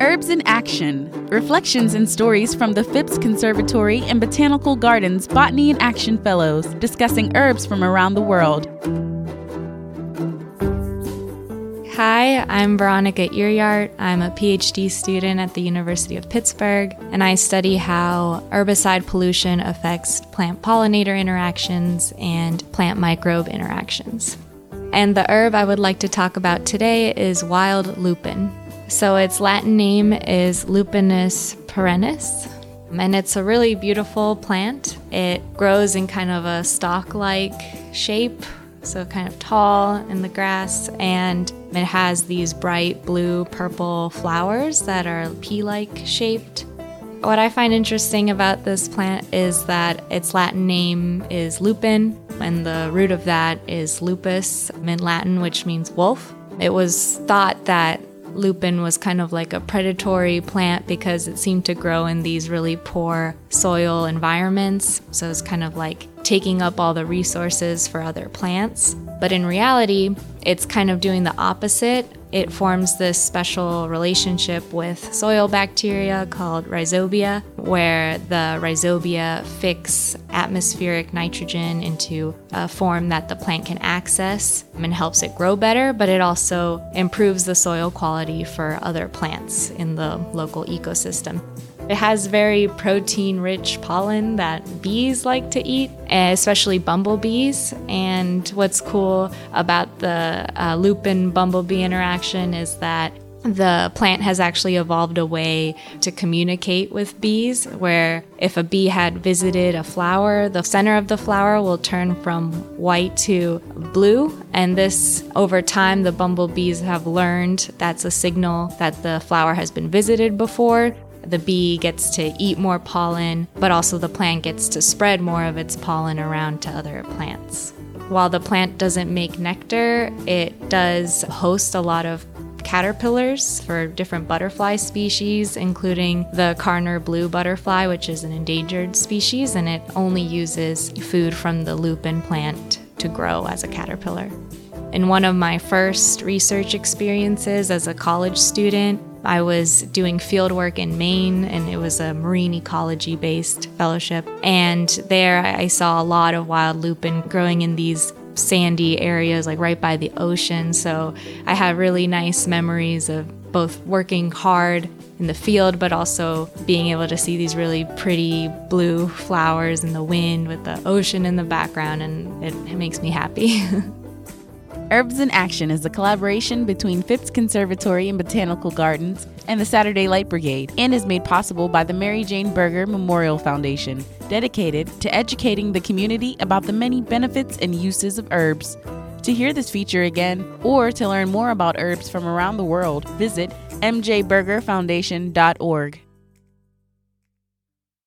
Herbs in Action Reflections and stories from the Phipps Conservatory and Botanical Gardens Botany in Action Fellows discussing herbs from around the world. Hi, I'm Veronica Iriart. I'm a PhD student at the University of Pittsburgh, and I study how herbicide pollution affects plant pollinator interactions and plant microbe interactions. And the herb I would like to talk about today is wild lupin. So its Latin name is Lupinus perennis, and it's a really beautiful plant. It grows in kind of a stalk like shape so kind of tall in the grass, and it has these bright blue purple flowers that are pea like shaped. What I find interesting about this plant is that its Latin name is lupin, and the root of that is lupus in Latin, which means wolf. It was thought that lupin was kind of like a predatory plant because it seemed to grow in these really poor soil environments. So it's kind of like taking up all the resources for other plants. But in reality, it's kind of doing the opposite. It forms this special relationship with soil bacteria called rhizobia, where the rhizobia fix atmospheric nitrogen into a form that the plant can access and helps it grow better, but it also improves the soil quality for other plants in the local ecosystem. It has very protein rich pollen that bees like to eat, especially bumblebees. And what's cool about the uh, lupin bumblebee interaction is that the plant has actually evolved a way to communicate with bees where if a bee had visited a flower, the center of the flower will turn from white to blue. And this, over time, the bumblebees have learned that's a signal that the flower has been visited before. The bee gets to eat more pollen, but also the plant gets to spread more of its pollen around to other plants. While the plant doesn't make nectar, it does host a lot of caterpillars for different butterfly species, including the Karner blue butterfly, which is an endangered species, and it only uses food from the lupin plant to grow as a caterpillar. In one of my first research experiences as a college student, I was doing field work in Maine, and it was a marine ecology based fellowship. And there I saw a lot of wild lupin growing in these sandy areas, like right by the ocean. So I have really nice memories of both working hard in the field, but also being able to see these really pretty blue flowers in the wind with the ocean in the background, and it, it makes me happy. Herbs in Action is a collaboration between Phipps Conservatory and Botanical Gardens and the Saturday Light Brigade and is made possible by the Mary Jane Berger Memorial Foundation, dedicated to educating the community about the many benefits and uses of herbs. To hear this feature again or to learn more about herbs from around the world, visit mjbergerfoundation.org.